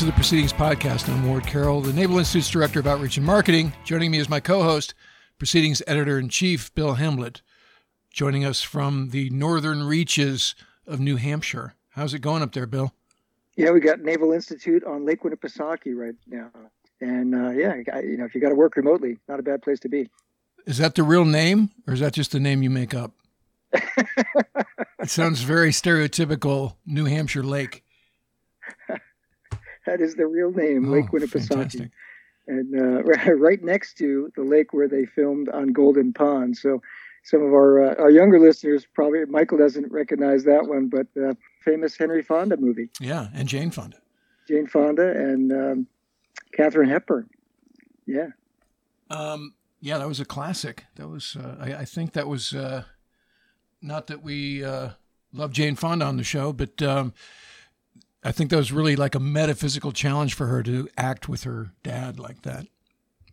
To the Proceedings Podcast. I'm Ward Carroll, the Naval Institute's Director of Outreach and Marketing. Joining me is my co host, Proceedings Editor in Chief, Bill Hamblet, joining us from the northern reaches of New Hampshire. How's it going up there, Bill? Yeah, we got Naval Institute on Lake Winnipesaukee right now. And uh, yeah, you know, if you got to work remotely, not a bad place to be. Is that the real name or is that just the name you make up? it sounds very stereotypical New Hampshire lake. That is the real name, oh, Lake Winnipesaukee. And uh, right next to the lake where they filmed on Golden Pond. So some of our uh, our younger listeners probably Michael doesn't recognize that one, but uh, famous Henry Fonda movie. Yeah, and Jane Fonda. Jane Fonda and um, Katharine Hepburn. Yeah. Um, yeah, that was a classic. That was uh, I, I, think that was uh, not that we uh, love Jane Fonda on the show, but um, I think that was really like a metaphysical challenge for her to act with her dad like that.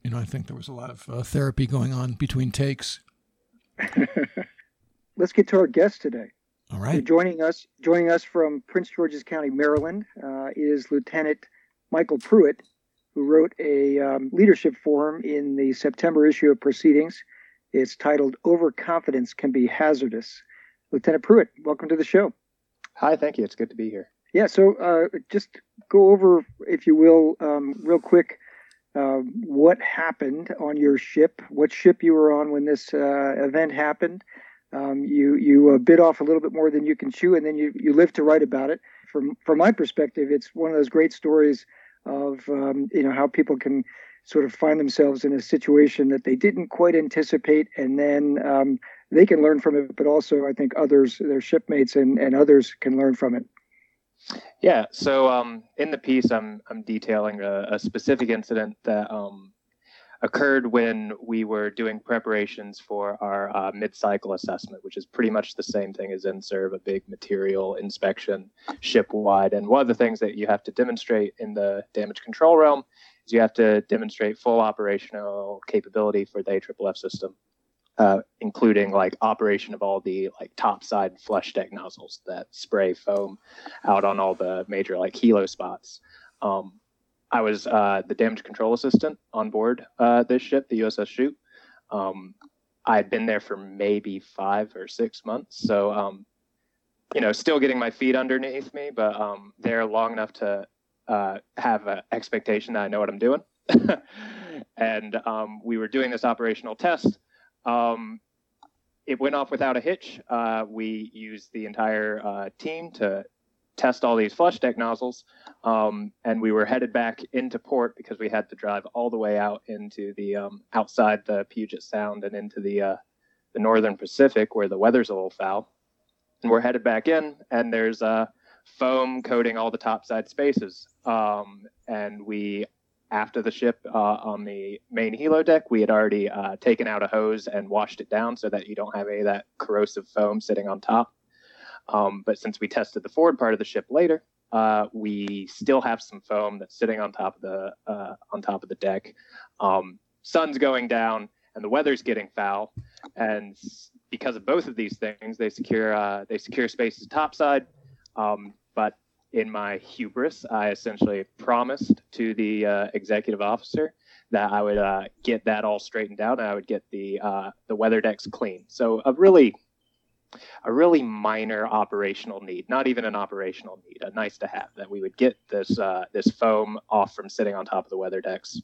You know, I think there was a lot of uh, therapy going on between takes. Let's get to our guest today. All right. So joining us, joining us from Prince George's County, Maryland, uh, is Lieutenant Michael Pruitt, who wrote a um, leadership forum in the September issue of Proceedings. It's titled "Overconfidence Can Be Hazardous." Lieutenant Pruitt, welcome to the show. Hi, thank you. It's good to be here. Yeah, so uh, just go over, if you will, um, real quick, uh, what happened on your ship, what ship you were on when this uh, event happened. Um, you you uh, bit off a little bit more than you can chew, and then you, you live to write about it. From from my perspective, it's one of those great stories of um, you know how people can sort of find themselves in a situation that they didn't quite anticipate, and then um, they can learn from it. But also, I think others, their shipmates and, and others, can learn from it. Yeah. So um, in the piece, I'm I'm detailing a, a specific incident that um, occurred when we were doing preparations for our uh, mid-cycle assessment, which is pretty much the same thing as INSURV, a big material inspection ship-wide. And one of the things that you have to demonstrate in the damage control realm is you have to demonstrate full operational capability for the AFFF system uh, including like operation of all the like top side flush deck nozzles that spray foam out on all the major like helo spots. Um, I was uh, the damage control assistant on board uh, this ship, the USS Shoup. Um, I had been there for maybe five or six months, so um, you know, still getting my feet underneath me, but um, there long enough to uh, have an expectation that I know what I'm doing. and um, we were doing this operational test um, it went off without a hitch. Uh, we used the entire uh, team to test all these flush deck nozzles, um, and we were headed back into port because we had to drive all the way out into the um, outside the Puget Sound and into the uh, the northern Pacific where the weather's a little foul. And we're headed back in, and there's uh, foam coating all the topside spaces. Um, and we after the ship uh, on the main helo deck, we had already uh, taken out a hose and washed it down so that you don't have any of that corrosive foam sitting on top. Um, but since we tested the forward part of the ship later, uh, we still have some foam that's sitting on top of the uh, on top of the deck. Um, sun's going down and the weather's getting foul, and because of both of these things, they secure uh, they secure spaces topside. Um, but in my hubris, I essentially promised to the uh, executive officer that I would uh, get that all straightened out and I would get the uh, the weather decks clean. So a really a really minor operational need, not even an operational need, a nice to have that we would get this uh, this foam off from sitting on top of the weather decks.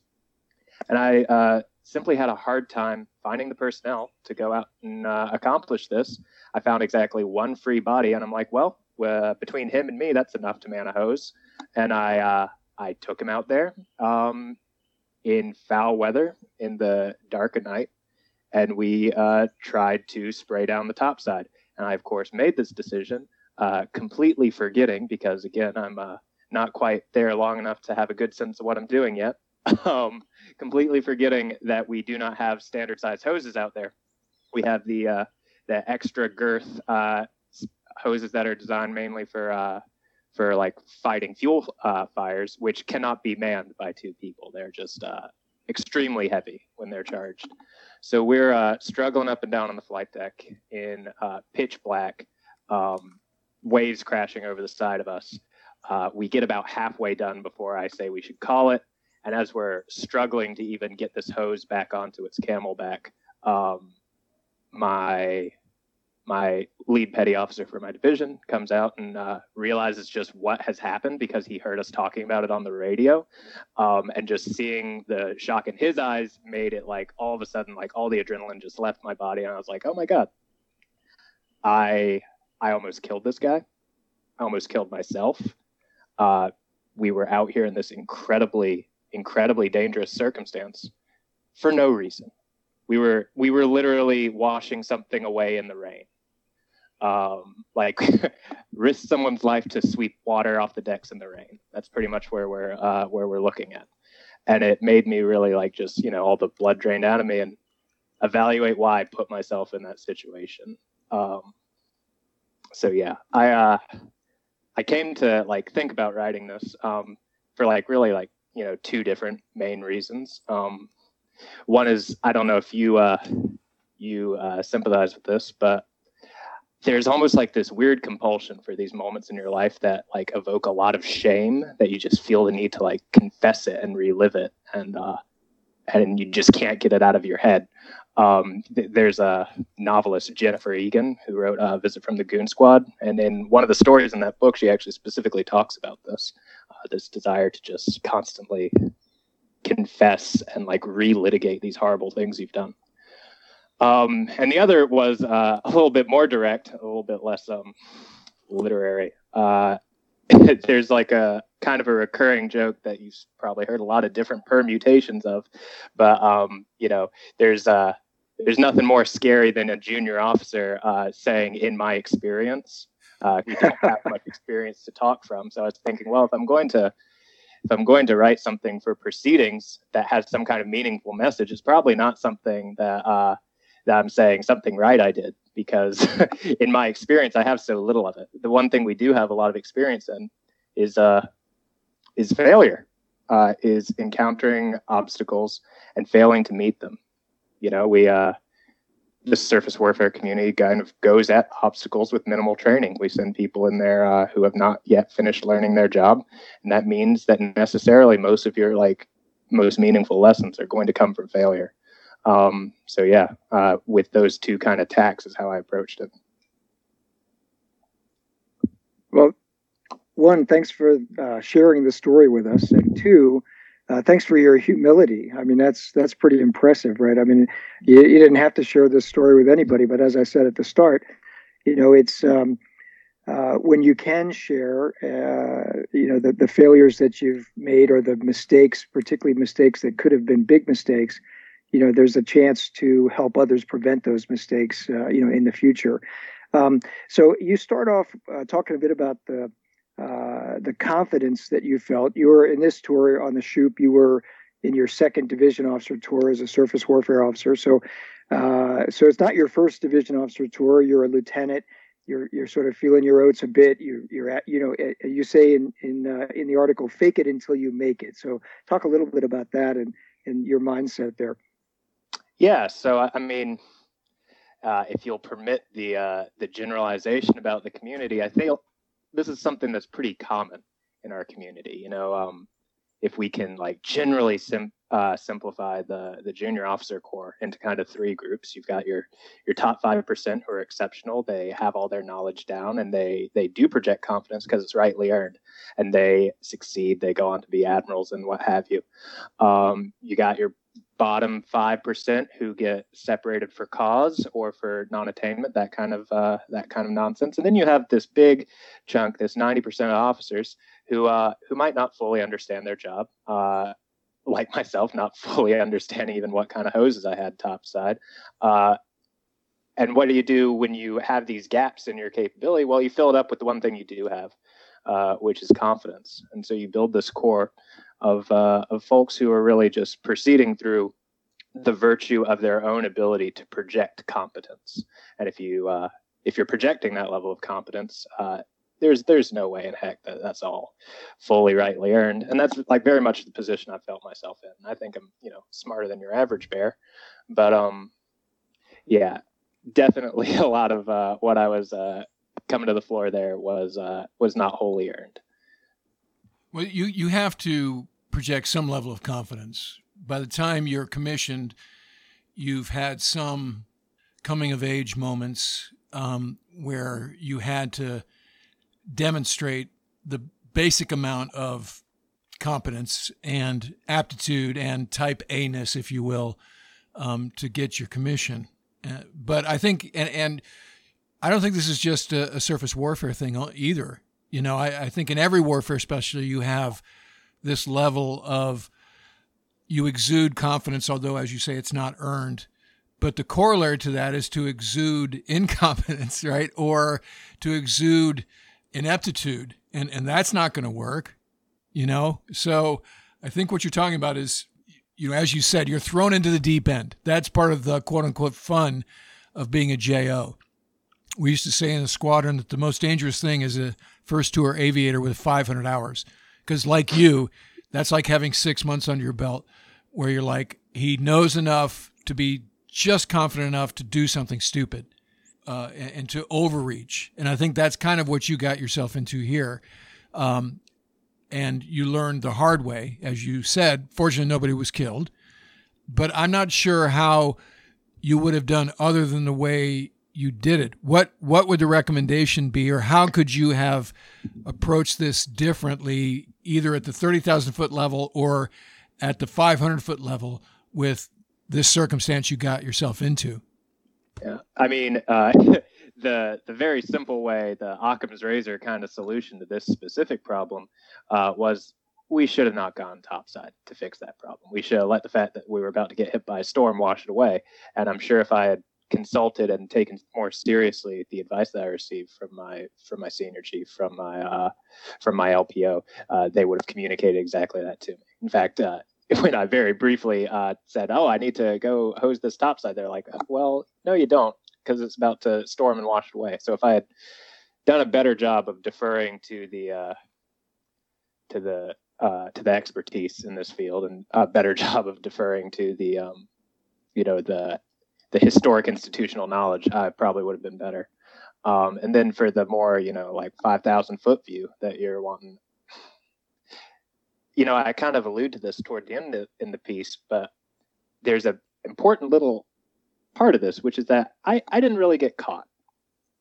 And I uh, simply had a hard time finding the personnel to go out and uh, accomplish this. I found exactly one free body, and I'm like, well, uh, between him and me, that's enough to man a hose. And I uh, I took him out there um, in foul weather in the dark of night, and we uh, tried to spray down the top side. And I, of course, made this decision uh, completely forgetting because again, I'm uh, not quite there long enough to have a good sense of what I'm doing yet. um, completely forgetting that we do not have standard size hoses out there. We have the uh, the extra girth hoses that are designed mainly for uh, for like fighting fuel uh, fires, which cannot be manned by two people. They're just uh, extremely heavy when they're charged. So we're uh, struggling up and down on the flight deck in uh, pitch black, um, waves crashing over the side of us. Uh, we get about halfway done before I say we should call it. And as we're struggling to even get this hose back onto its camelback, um, my my lead petty officer for my division comes out and uh, realizes just what has happened because he heard us talking about it on the radio. Um, and just seeing the shock in his eyes made it like all of a sudden like all the adrenaline just left my body and i was like oh my god. I i almost killed this guy. I almost killed myself. Uh, we were out here in this incredibly incredibly dangerous circumstance for no reason. We were we were literally washing something away in the rain um, like risk someone's life to sweep water off the decks in the rain. That's pretty much where we're uh, where we're looking at, and it made me really like just you know all the blood drained out of me and evaluate why I put myself in that situation. Um, so yeah, I uh, I came to like think about writing this um, for like really like you know two different main reasons. Um, one is I don't know if you uh, you uh, sympathize with this, but there's almost like this weird compulsion for these moments in your life that like evoke a lot of shame that you just feel the need to like confess it and relive it and uh and you just can't get it out of your head. Um, th- there's a novelist jennifer egan who wrote uh, visit from the goon squad and in one of the stories in that book she actually specifically talks about this uh, this desire to just constantly confess and like relitigate these horrible things you've done um, and the other was uh, a little bit more direct, a little bit less um, literary. Uh, there's like a kind of a recurring joke that you've probably heard a lot of different permutations of, but um, you know, there's uh, there's nothing more scary than a junior officer uh, saying, "In my experience," uh, you don't have much experience to talk from. So I was thinking, well, if I'm going to if I'm going to write something for proceedings that has some kind of meaningful message, it's probably not something that uh, that I'm saying something right I did because in my experience I have so little of it. The one thing we do have a lot of experience in is uh is failure. Uh, is encountering obstacles and failing to meet them. You know, we uh the surface warfare community kind of goes at obstacles with minimal training. We send people in there uh, who have not yet finished learning their job, and that means that necessarily most of your like most meaningful lessons are going to come from failure. Um, so yeah, uh, with those two kind of tacks is how I approached it. Well, one, thanks for uh, sharing the story with us, and two, uh, thanks for your humility. I mean, that's that's pretty impressive, right? I mean, you, you, didn't have to share this story with anybody, but as I said at the start, you know, it's um, uh, when you can share, uh, you know, the, the failures that you've made or the mistakes, particularly mistakes that could have been big mistakes, you know there's a chance to help others prevent those mistakes uh, you know in the future um, so you start off uh, talking a bit about the uh, the confidence that you felt you were in this tour on the Shoup you were in your second division officer tour as a surface warfare officer so uh, so it's not your first division officer tour you're a lieutenant you're you're sort of feeling your oats a bit. You you're at you know you say in in uh, in the article, fake it until you make it. So talk a little bit about that and and your mindset there. Yeah. So I mean, uh, if you'll permit the uh, the generalization about the community, I think this is something that's pretty common in our community. You know, um, if we can like generally sim- uh, simplify the the junior officer corps into kind of three groups, you've got your your top five percent who are exceptional. They have all their knowledge down, and they they do project confidence because it's rightly earned, and they succeed. They go on to be admirals and what have you. Um, you got your bottom 5% who get separated for cause or for non-attainment that kind of uh, that kind of nonsense. And then you have this big chunk this 90% of officers who uh, who might not fully understand their job uh, like myself not fully understanding even what kind of hoses i had topside. Uh, and what do you do when you have these gaps in your capability? Well you fill it up with the one thing you do have uh, which is confidence. And so you build this core of uh, of folks who are really just proceeding through the virtue of their own ability to project competence. And if you uh, if you're projecting that level of competence, uh, there's there's no way in heck that that's all fully rightly earned. And that's like very much the position I felt myself in. I think I'm you know smarter than your average bear, but um, yeah, definitely a lot of uh, what I was uh, coming to the floor there was uh, was not wholly earned. Well, you you have to project some level of confidence. By the time you're commissioned, you've had some coming of age moments um, where you had to demonstrate the basic amount of competence and aptitude and type A ness, if you will, um, to get your commission. Uh, but I think, and, and I don't think this is just a, a surface warfare thing either. You know, I, I, think in every warfare, especially, you have this level of you exude confidence, although, as you say, it's not earned. But the corollary to that is to exude incompetence, right? Or to exude ineptitude. And, and that's not going to work, you know? So I think what you're talking about is, you know, as you said, you're thrown into the deep end. That's part of the quote unquote fun of being a JO. We used to say in the squadron that the most dangerous thing is a first tour aviator with 500 hours. Because, like you, that's like having six months under your belt where you're like, he knows enough to be just confident enough to do something stupid uh, and, and, to overreach. And I think that's kind of what you got yourself into here. Um, and you learned the hard way, as you said. Fortunately, nobody was killed. But I'm not sure how you would have done other than the way you did it. What what would the recommendation be, or how could you have approached this differently, either at the thirty thousand foot level or at the five hundred foot level, with this circumstance you got yourself into? Yeah, I mean, uh, the the very simple way, the Occam's razor kind of solution to this specific problem uh, was we should have not gone topside to fix that problem. We should have let the fact that we were about to get hit by a storm wash it away. And I'm sure if I had consulted and taken more seriously the advice that I received from my from my senior chief, from my uh, from my LPO, uh, they would have communicated exactly that to me. In fact, uh, when I very briefly uh, said, "Oh, I need to go hose this topside," they're like, "Well, no, you don't, because it's about to storm and wash it away." So if I had done a better job of deferring to the uh, to the uh, to the expertise in this field, and a better job of deferring to the um, you know the the historic institutional knowledge, I probably would have been better. Um, and then for the more, you know, like 5,000 foot view that you're wanting, you know, I kind of allude to this toward the end of, in the piece, but there's a important little part of this, which is that I, I didn't really get caught,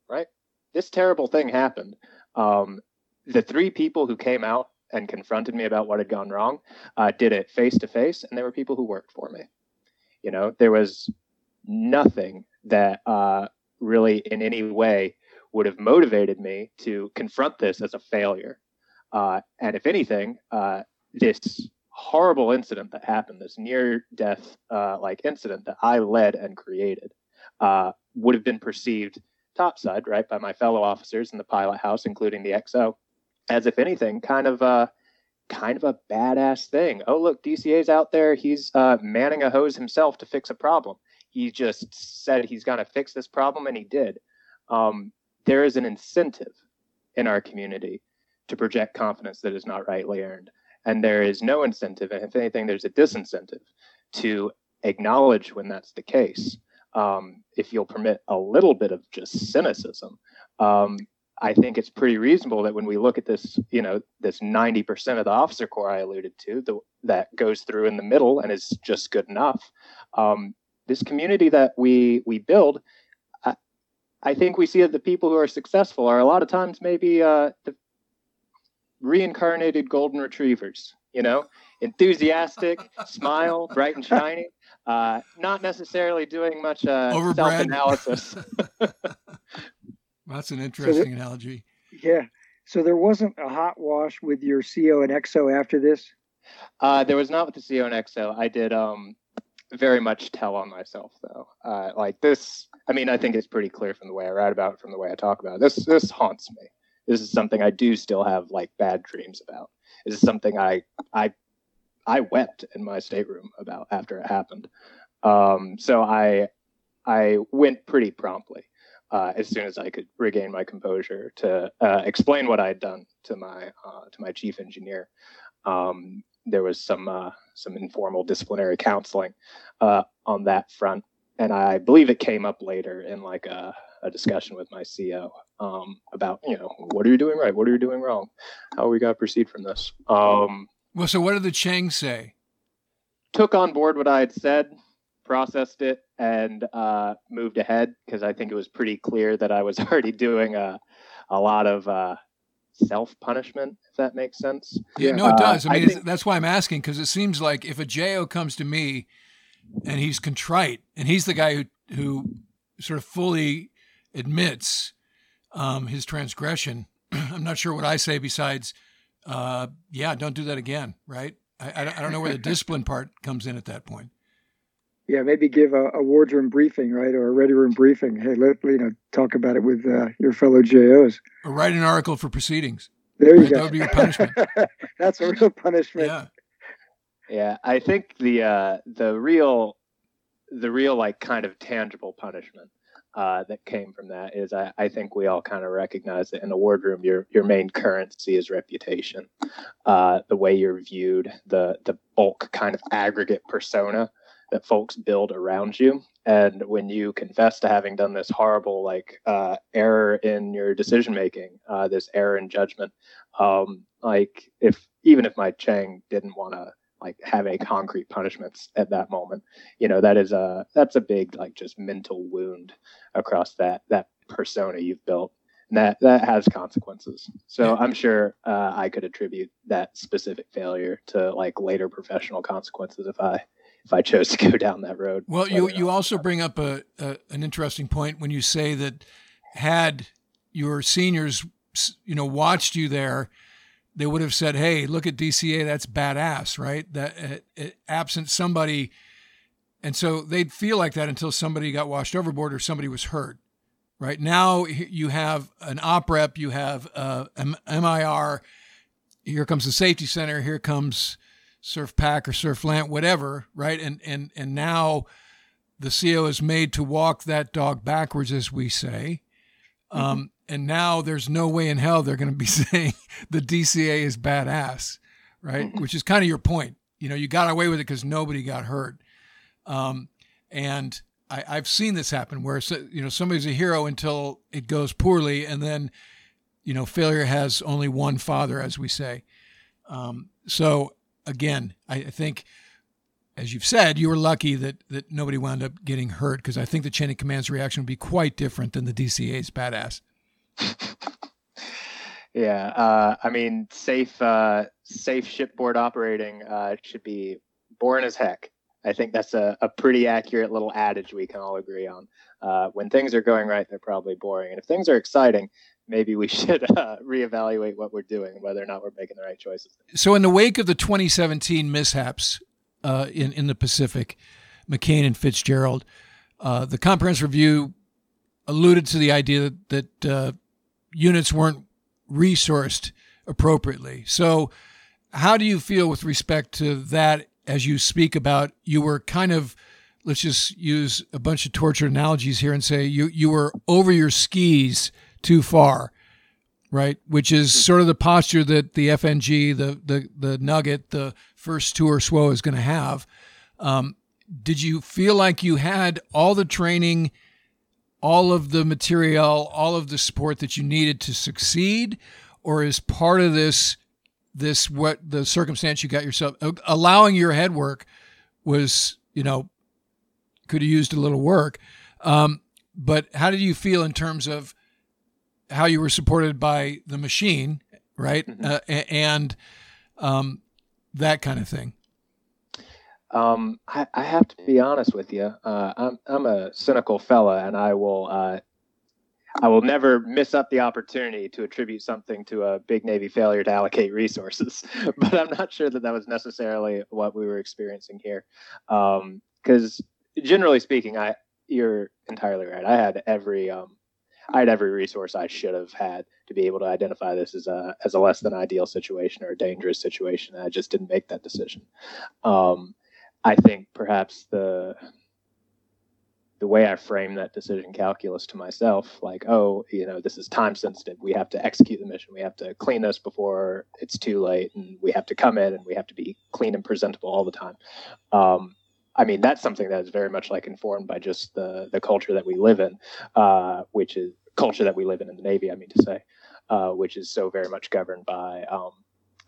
right? This terrible thing happened. Um, the three people who came out and confronted me about what had gone wrong uh, did it face to face, and they were people who worked for me. You know, there was nothing that uh, really in any way would have motivated me to confront this as a failure. Uh, and if anything, uh, this horrible incident that happened, this near death uh, like incident that I led and created, uh, would have been perceived topside, right, by my fellow officers in the pilot house, including the XO, as if anything, kind of a kind of a badass thing. Oh, look, DCA's out there. He's uh, manning a hose himself to fix a problem he just said he's going to fix this problem, and he did. Um, there is an incentive in our community to project confidence that is not rightly earned. And there is no incentive, and if anything, there's a disincentive to acknowledge when that's the case. Um, if you'll permit a little bit of just cynicism, um, I think it's pretty reasonable that when we look at this, you know, this 90% of the officer corps I alluded to, the, that goes through in the middle and is just good enough, um, this community that we we build, I, I think we see that the people who are successful are a lot of times maybe uh, the reincarnated golden retrievers. You know, enthusiastic, smile, bright and shiny. Uh, not necessarily doing much uh, self analysis. That's an interesting so analogy. Yeah. So there wasn't a hot wash with your CO and EXO after this. Uh, there was not with the CO and EXO. I did um, very much tell on myself though. Uh, like this, I mean, I think it's pretty clear from the way I write about it, from the way I talk about it. This this haunts me. This is something I do still have like bad dreams about. This is something I I I wept in my stateroom about after it happened. Um, so I I went pretty promptly uh, as soon as I could regain my composure to uh, explain what I had done to my uh, to my chief engineer. Um, there was some uh, some informal disciplinary counseling uh, on that front, and I believe it came up later in like a a discussion with my CO um, about you know what are you doing right, what are you doing wrong, how we got to proceed from this. Um, well, so what did the CHENG say? Took on board what I had said, processed it, and uh, moved ahead because I think it was pretty clear that I was already doing a a lot of uh, self punishment, if that makes sense. Yeah, no, it does. Uh, I mean, I think, that's why I'm asking because it seems like if a JO comes to me and he's contrite and he's the guy who who sort of fully admits um, his transgression, I'm not sure what I say besides, uh, yeah, don't do that again, right? I, I don't know where the discipline part comes in at that point yeah, maybe give a, a wardroom briefing, right, or a ready room briefing. Hey, let you know, talk about it with uh, your fellow JOs. Or write an article for proceedings. There you right? go. That would be your punishment. That's a real punishment. Yeah. Yeah, I think the uh, the real the real like kind of tangible punishment uh, that came from that is I, I think we all kind of recognize that in the wardroom your your main currency is reputation, uh, the way you're viewed, the the bulk kind of aggregate persona that folks build around you. And when you confess to having done this horrible like uh, error in your decision making uh, this error in judgment um, like if even if my CHENG didn't want to like have a concrete punishments at that moment you know that is a that's a big like just mental wound across that that persona you've built. And that that has consequences. So i'm sure uh, i could attribute that specific failure to like later professional consequences if i if I chose to go down that road. Well, you you also bring up a, a, an interesting point when you say that had your seniors you know watched you there, they would have said, "Hey, look at DCA, that's badass, right?" That uh, uh, absent somebody, and so they'd feel like that until somebody got washed overboard or somebody was hurt. Right now, you have an op rep, you have uh, MIR. Here comes the safety center. Here comes SURFPAC or SURFLANT, whatever, right? And and and now the CO is made to walk that dog backwards, as we say. Um, mm-hmm. And now there's no way in hell they're going to be saying the DCA is badass, right? Mm-hmm. Which is kind of your point. You know, you got away with it because nobody got hurt. Um, and I, I've seen this happen where you know somebody's a hero until it goes poorly, and then you know failure has only one father, as we say. Um, so again, I think, as you've said, you were lucky that that nobody wound up getting hurt because I think the chain of command's reaction would be quite different than the DCA's badass. yeah, uh, I mean, safe uh, safe shipboard operating uh, should be boring as heck. I think that's a, a pretty accurate little adage we can all agree on. Uh, when things are going right, they're probably boring, and if things are exciting, maybe we should uh, reevaluate what we're doing, whether or not we're making the right choices. So, in the wake of the 2017 mishaps uh, in in the Pacific, McCain and Fitzgerald, uh, the comprehensive review alluded to the idea that, that uh, units weren't resourced appropriately. So, how do you feel with respect to that? As you speak about, you were kind of let's just use a bunch of torture analogies here and say you you were over your skis too far, right? Which is hmm. sort of the posture that the FNG, the the the Nugget, the first tour SWO is going to have. Um, did you feel like you had all the training, all of the material, all of the support that you needed to succeed, or is part of this this what the circumstance you got yourself allowing your head work was you know could have used a little work um, but how did you feel in terms of how you were supported by the machine, right? Mm-hmm. Uh, and um, that kind of thing. Um, I, I, have to be honest with you. Uh, I'm I'm a cynical fella, and I will uh, I will never miss up the opportunity to attribute something to a big Navy failure to allocate resources. but I'm not sure that that was necessarily what we were experiencing here, because um, generally speaking, I you're entirely right. I had every um, I had every resource I should have had to be able to identify this as a as a less than ideal situation or a dangerous situation. I just didn't make that decision. Um, I think perhaps the the way I frame that decision calculus to myself, like, oh, you know, this is time sensitive. We have to execute the mission. We have to clean this before it's too late, and we have to come in and we have to be clean and presentable all the time. Um, I mean, that's something that is very much like informed by just the the culture that we live in, uh, which is culture that we live in in the Navy. I mean to say, uh, which is so very much governed by um,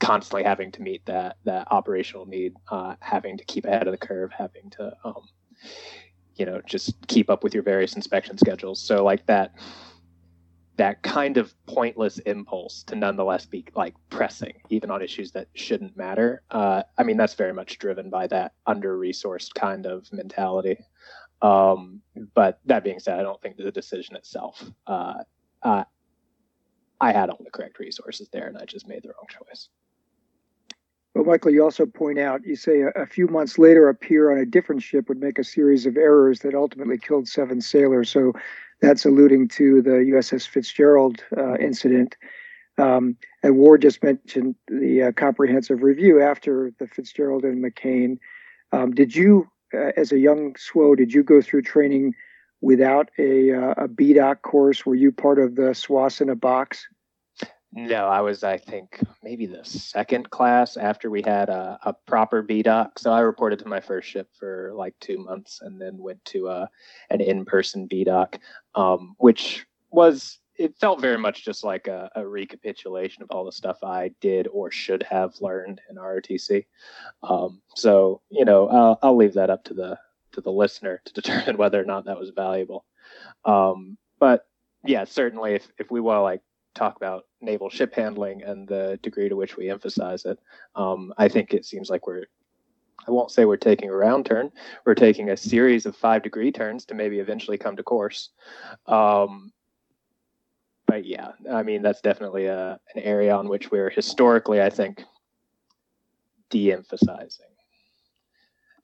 constantly having to meet that that operational need, uh, having to keep ahead of the curve, having to um, you know just keep up with your various inspection schedules. So like that that kind of pointless impulse to nonetheless be like pressing even on issues that shouldn't matter. Uh, i mean that's very much driven by that under resourced kind of mentality. Um, but that being said i don't think the decision itself uh, uh, i had all the correct resources there and i just made the wrong choice. Well, Michael, you also point out, you say a, a, few months later, a peer on a different ship would make a series of errors that ultimately killed seven sailors. So that's alluding to the USS Fitzgerald uh, incident. Um, and Ward just mentioned the uh, comprehensive review after the Fitzgerald and McCain. Um, did you, uh, as a young SWO, did you go through training without a, uh, a BDOC course? Were you part of the SWOS in a box? No, I was, I think, maybe the second class after we had a, a proper BDOC. So I reported to my first ship for like two months and then went to a, uh, an in person BDOC, um, which was, it felt very much just like a, a, recapitulation of all the stuff I did or should have learned in ROTC. Um, so, you know, I'll, I'll, leave that up to the, to the listener to determine whether or not that was valuable. Um, but yeah, certainly if, if we want to like talk about naval ship handling and the degree to which we emphasize it. Um, I think it seems like we're, I won't say we're taking a round turn, we're taking a series of five degree turns to maybe eventually come to course. Um, but yeah, I mean, that's definitely a, an area on which we're historically, I think, de emphasizing.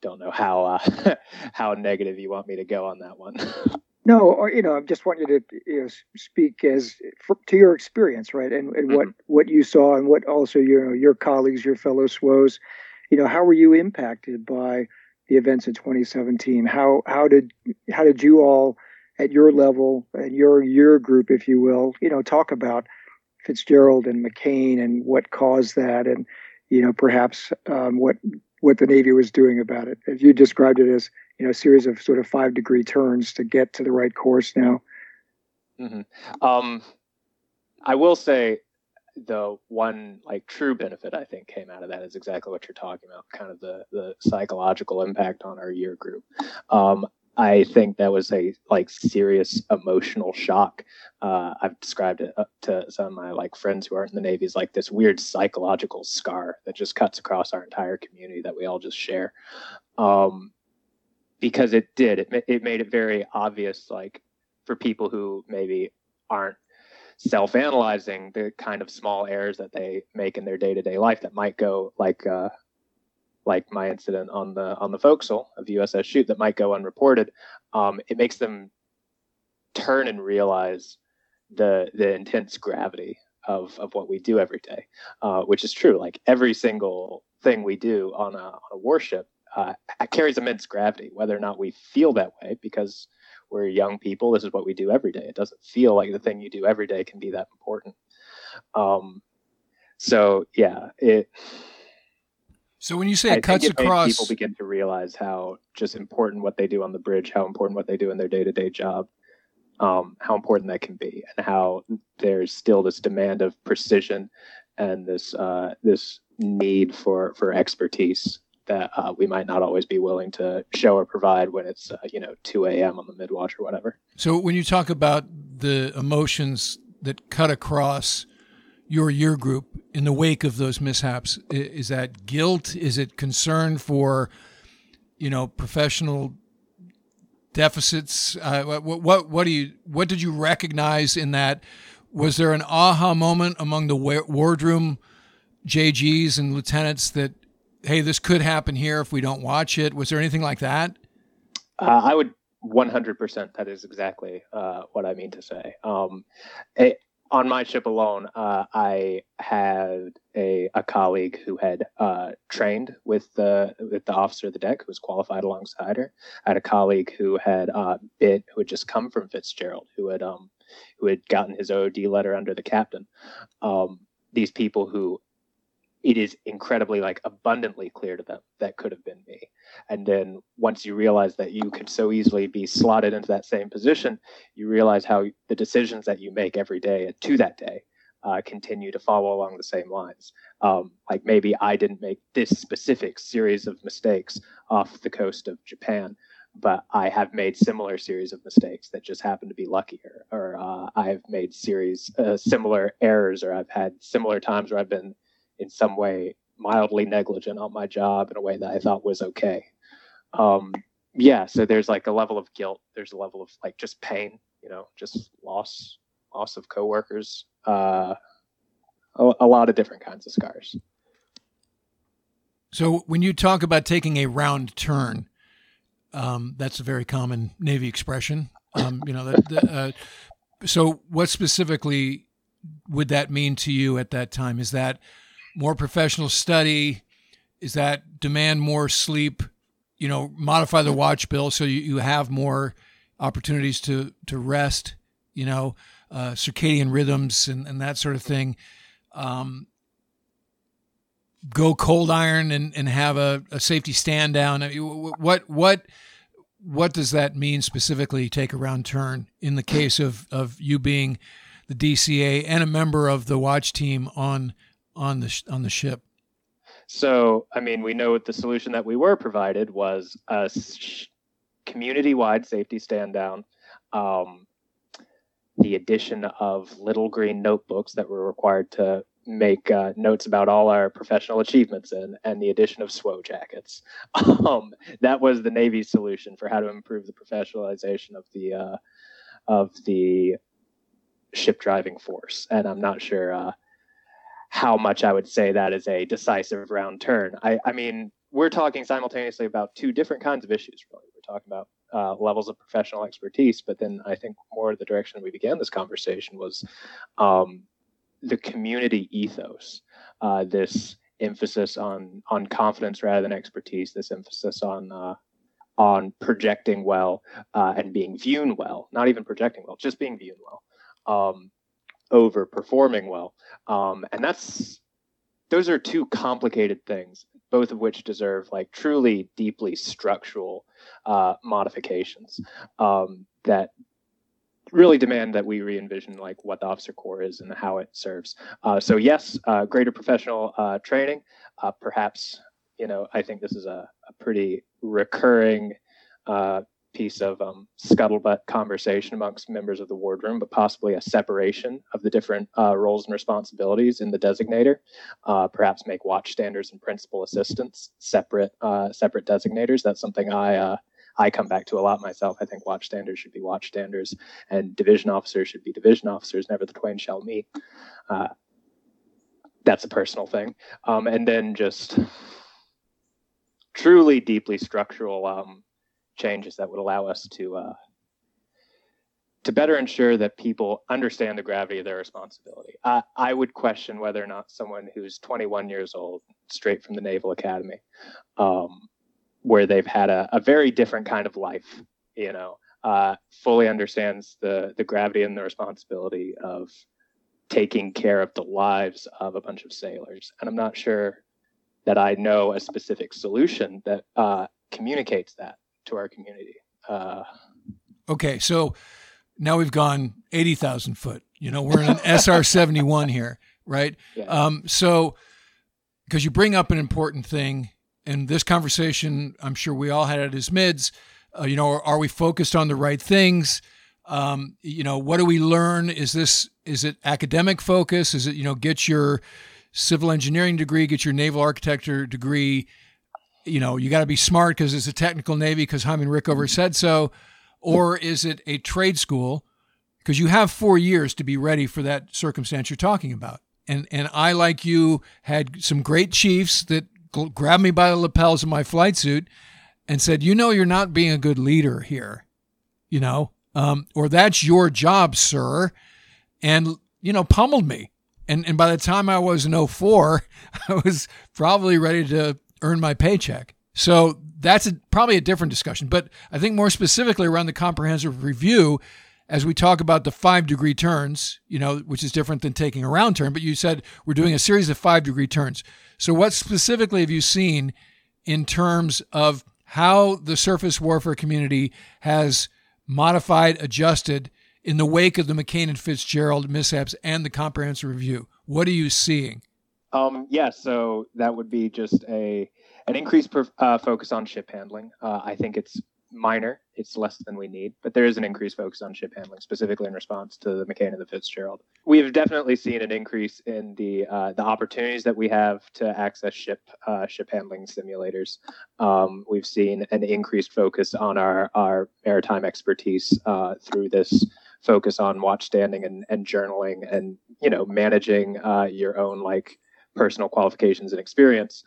Don't know how uh, how negative you want me to go on that one. No, or, you know, I just want you to you know, speak as for, to your experience, right, and, and mm-hmm. what what you saw, and what also you know your colleagues, your fellow SWOs, you know, how were you impacted by the events in 2017? How how did how did you all at your level and your your group, if you will, you know, talk about Fitzgerald and McCain and what caused that, and you know, perhaps um, what what the Navy was doing about it. As you described it as you know series of sort of five degree turns to get to the right course now. Mm-hmm. Um, I will say the one like true benefit I think came out of that is exactly what you're talking about, kind of the the psychological impact on our year group. Um, I think that was a like serious emotional shock. Uh, I've described it to some of my like friends who aren't in the Navy as like this weird psychological scar that just cuts across our entire community that we all just share. Um, because it did. It it made it very obvious, like for people who maybe aren't self-analyzing the kind of small errors that they make in their day-to-day life that might go like uh, like my incident on the on the forecastle of USS Shoup that might go unreported. Um, it makes them turn and realize the the intense gravity of of what we do every day, uh, which is true. Like every single thing we do on a, on a warship uh, carries immense gravity, whether or not we feel that way, because we're young people. This is what we do every day. It doesn't feel like the thing you do every day can be that important. Um, so yeah, it. So when you say it I cuts across, people begin to realize how just important what they do on the bridge, how important what they do in their day to day job, um, how important that can be, and how there's still this demand of precision and this uh, this need for for expertise that uh, we might not always be willing to show or provide when it's uh, you know 2 a.m. on the midwatch or whatever. So when you talk about the emotions that cut across your year group in the wake of those mishaps, is that guilt? Is it concern for you know professional deficits? Uh, what, what what do you what did you recognize in that? Was there an aha moment among the wardroom JGs and lieutenants that hey, this could happen here if we don't watch it? Was there anything like that? Uh, I would 100%. That is exactly uh, what I mean to say. Um, it, on my ship alone, uh, I had a, a colleague who had uh, trained with the with the officer of the deck who was qualified alongside her. I had a colleague who had uh, bit who had just come from Fitzgerald, who had um, who had gotten his OD letter under the captain. Um, these people who it is incredibly like abundantly clear to them that could have been me. And then once you realize that you could so easily be slotted into that same position you realize how the decisions that you make every day to that day uh, continue to follow along the same lines. Um, like maybe i didn't make this specific series of mistakes off the coast of japan but I have made similar series of mistakes that just happen to be luckier, or uh, I've made series uh, similar errors, or I've had similar times where I've been in some way mildly negligent on my job in a way that I thought was okay. Um, yeah, so there's like a level of guilt. There's a level of like just pain, you know, just loss, loss of coworkers, uh, a, a lot of different kinds of scars. So when you talk about taking a round turn, um, that's a very common Navy expression. Um, you know, uh, so what specifically would that mean to you at that time? Is that more professional study? Is that demand more sleep? You know, modify the watch bill so you, you have more opportunities to to rest. You know, uh, circadian rhythms and, and that sort of thing. Um, go cold iron and, and have a, a safety stand down? What what what does that mean specifically? Take a round turn in the case of of you being the DCA and a member of the watch team on on the on the ship. So, I mean, we know the solution that we were provided was a community-wide safety stand down. Um, the addition of little green notebooks that were required to make uh, notes about all our professional achievements in, and the addition of SWO jackets. Um, that was the Navy's solution for how to improve the professionalization of the uh, of the ship driving force. And I'm not sure uh, how much I would say that is a decisive round turn. I, I mean, we're talking simultaneously about two different kinds of issues. Really, we're talking about uh, levels of professional expertise, but then I think more the direction we began this conversation was um, the community ethos, uh, this emphasis on on confidence rather than expertise, this emphasis on uh, on projecting well uh, and being viewed well, not even projecting well, just being viewed well, um, over performing well, um, and that's those are two complicated things, both of which deserve like truly deeply structural uh, modifications um, that really demand that we re-envision like what the officer corps is and how it serves. Uh, so yes, uh, greater professional uh, training. Uh, perhaps you know I think this is a, a pretty recurring uh, piece of um, scuttlebutt conversation amongst members of the wardroom, but possibly a separation of the different uh, roles and responsibilities in the designator. perhaps make watchstanders and principal assistants separate separate designators. That's something I I come back to a lot myself. I think watchstanders should be watchstanders, and division officers should be division officers. Never the twain shall meet. Uh, that's a personal thing. Um, and then just truly deeply structural um, changes that would allow us to uh, to better ensure that people understand the gravity of their responsibility. Uh, I would question whether or not someone who's 21 years old, straight from the Naval Academy, um, where they've had a, a very different kind of life, you know, uh, fully understands the the gravity and the responsibility of taking care of the lives of a bunch of sailors. And I'm not sure that I know a specific solution that uh, communicates that to our community. Uh, okay, so now we've gone 80,000 foot. You know, we're in an SR 71 here, right? Yeah. Um, so, because you bring up an important thing and this conversation, I'm sure we all had at his mids. Uh, you know, are, are, we focused on the right things? Um, you know, what do we learn? Is this is it academic focus? Is it you know get your civil engineering degree, get your naval architecture degree? You know, you got to be smart because it's a technical navy because Hyman Rickover said so, or is it a trade school? Because you have four years to be ready for that circumstance you're talking about. And and I like you had some great chiefs that grabbed me by the lapels of my flight suit and said, "You know, you're not being a good leader here, you know, um, or that's your job, sir," and you know, pummeled me. And and by the time I was in 04, I was probably ready to earn my paycheck. So that's a, probably a different discussion. But I think more specifically around the comprehensive review, as we talk about the five degree turns, you know, which is different than taking a round turn. But you said we're doing a series of five degree turns. So, what specifically have you seen in terms of how the surface warfare community has modified, adjusted in the wake of the McCain and Fitzgerald mishaps and the comprehensive review? What are you seeing? Um, yeah, so that would be just a an increased per, uh, focus on ship handling. Uh, I think it's minor. It's less than we need, but there is an increased focus on ship handling, specifically in response to the McCain and the Fitzgerald. We have definitely seen an increase in the uh, the opportunities that we have to access ship uh, ship handling simulators. Um, we've seen an increased focus on our our maritime expertise uh, through this focus on watch standing and, and journaling and you know managing uh, your own like personal qualifications and experience.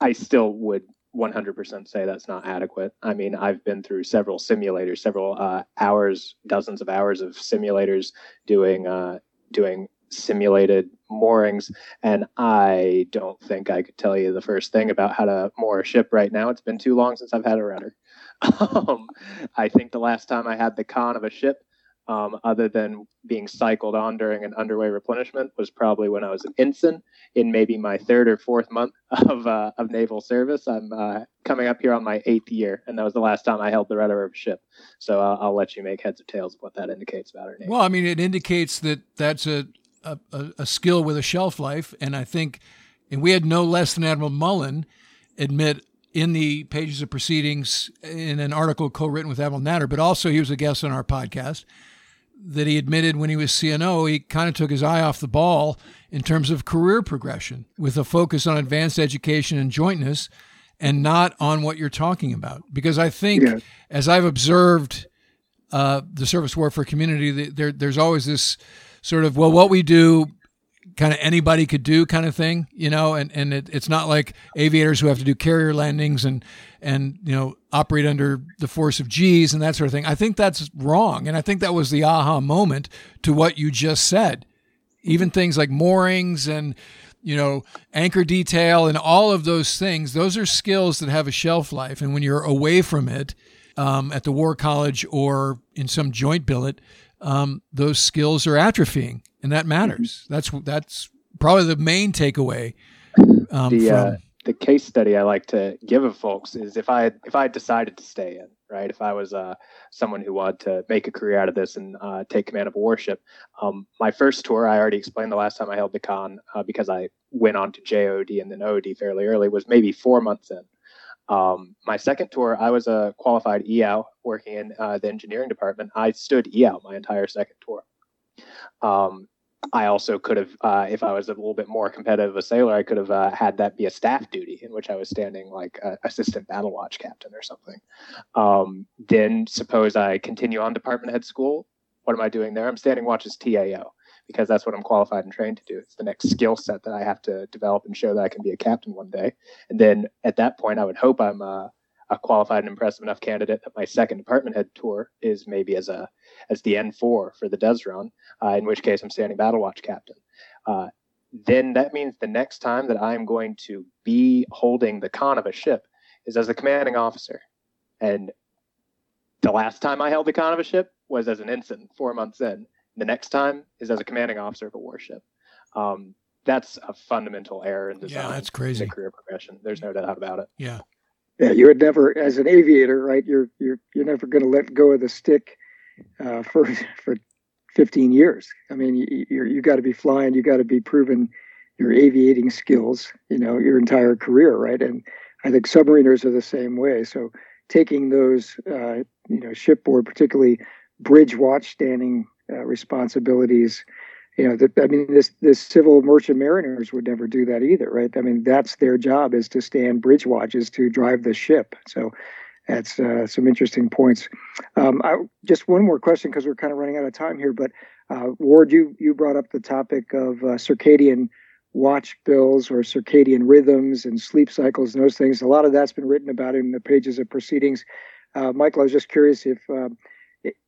I still would 100% say that's not adequate. I mean, I've been through several simulators, several uh, hours, dozens of hours of simulators doing uh, doing simulated moorings, and I don't think I could tell you the first thing about how to moor a ship right now. It's been too long since I've had a rudder. um, I think the last time I had the con of a ship um, other than being cycled on during an underway replenishment, was probably when I was an ensign in maybe my third or fourth month of, uh, of naval service. I'm uh, coming up here on my eighth year, and that was the last time I held the rudder of a ship. So uh, I'll let you make heads or tails of what that indicates about our navy. Well, I mean, it indicates that that's a, a, a skill with a shelf life, and I think, and we had no less than Admiral Mullen admit in the pages of proceedings in an article co-written with Admiral Natter, but also he was a guest on our podcast that he admitted when he was CNO, he kind of took his eye off the ball in terms of career progression with a focus on advanced education and jointness and not on what you're talking about. Because I think, as I've observed uh, the surface warfare community, there, there's always this sort of, well, what we do kind of anybody could do kind of thing, you know, and, and it, it's not like aviators who have to do carrier landings and, and, you know, operate under the force of G's and that sort of thing. I think that's wrong. And I think that was the aha moment to what you just said. Even things like moorings and, you know, anchor detail and all of those things, those are skills that have a shelf life. And when you're away from it um, at the War College or in some joint billet, um, those skills are atrophying and that matters. Mm-hmm. That's that's probably the main takeaway. Um, the from... uh, the case study I like to give of folks is if I if I had decided to stay in, right? If I was uh, someone who wanted to make a career out of this and uh, take command of a warship, um, my first tour I already explained the last time I held the con uh, because I went on to JOD and then OD fairly early was maybe four months in. Um, my second tour, I was a qualified EAL working in uh, the engineering department. I stood EAL my entire second tour. Um, I also could have, uh, if I was a little bit more competitive a sailor, I could have uh, had that be a staff duty in which I was standing like assistant battle watch captain or something. Um, then suppose I continue on department head school. What am I doing there? I'm standing watch as TAO because that's what I'm qualified and trained to do. It's the next skill set that I have to develop and show that I can be a captain one day. And then at that point, I would hope I'm uh, a qualified and impressive enough candidate that my second department head tour is maybe as a as the N4 for the Desron, uh, in which case I'm standing battle watch captain. Uh, then that means the next time that I'm going to be holding the con of a ship is as a commanding officer. And the last time I held the con of a ship was as an ensign four months in. The next time is as a commanding officer of a warship. Um, that's a fundamental error in design. Yeah, that's crazy. Career progression. There's no doubt about it. Yeah. Yeah, you would never, as an aviator, right? You're you're you're never going to let go of the stick uh, for for 15 years. I mean, you you, you got to be flying. You got to be proving your aviating skills. You know, your entire career, right? And I think submariners are the same way. So taking those, uh, you know, shipboard, particularly bridge watch standing uh, responsibilities you know, the, I mean, this this civil merchant mariners would never do that either, right? I mean, that's their job is to stand bridge watches to drive the ship. So that's uh, some interesting points. Um, I, just one more question because we're kind of running out of time here. But uh, Ward, you you brought up the topic of uh, circadian watch bills or circadian rhythms and sleep cycles and those things. A lot of that's been written about in the pages of proceedings. Uh, Michael, I was just curious if um,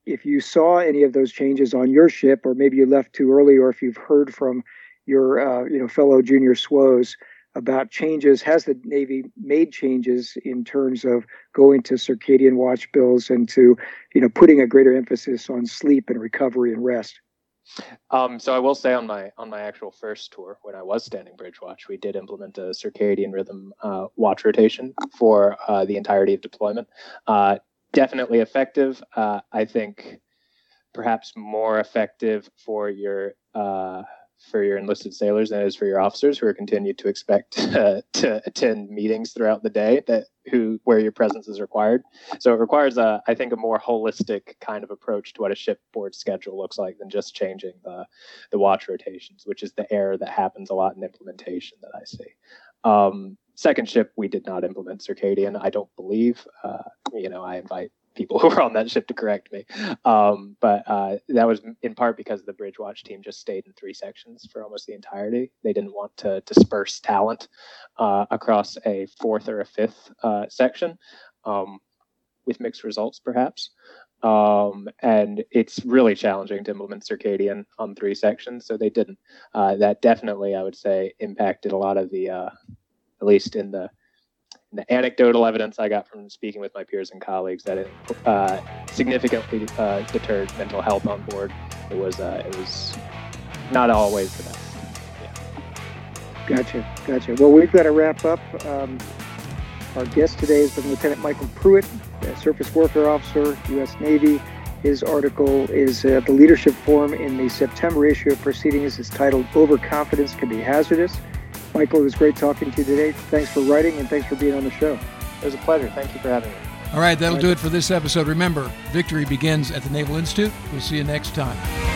if you saw any of those changes on your ship, or maybe you left too early, or if you've heard from your uh, you know fellow junior SWOs about changes, has the Navy made changes in terms of going to circadian watch bills and to you know putting a greater emphasis on sleep and recovery and rest? Um, so I will say on my on my actual first tour, when I was standing bridge watch, we did implement a circadian rhythm uh, watch rotation for uh, the entirety of deployment. Uh, definitely effective. Uh, I think perhaps more effective for your uh, for your enlisted sailors than it is for your officers who are continued to expect uh, to attend meetings throughout the day that who where your presence is required. So it requires a I think a more holistic kind of approach to what a shipboard schedule looks like than just changing the the watch rotations, which is the error that happens a lot in implementation that I see. Um, second ship we did not implement circadian. I don't believe. Uh, you know, I invite people who were on that ship to correct me. Um, but uh, that was in part because the Bridge Watch team just stayed in three sections for almost the entirety. They didn't want to disperse talent uh, across a fourth or a fifth uh, section um, with mixed results, perhaps. Um, and it's really challenging to implement circadian on three sections, so they didn't. Uh, that definitely, I would say, impacted a lot of the, uh, at least in the the anecdotal evidence I got from speaking with my peers and colleagues that it uh, significantly uh, deterred mental health on board. It was uh, it was not always the best. Yeah. Gotcha, gotcha. Well, we've got to wrap up. Um, our guest today has been Lieutenant Michael Pruitt, Surface Warfare Officer, U.S. Navy. His article is uh, the Leadership Forum in the September issue of Proceedings. is titled "Overconfidence Can Be Hazardous." Michael, it was great talking to you today. Thanks for writing and thanks for being on the show. It was a pleasure. Thank you for having me. All right, that'll do it for this episode. Remember, victory begins at the Naval Institute. We'll see you next time.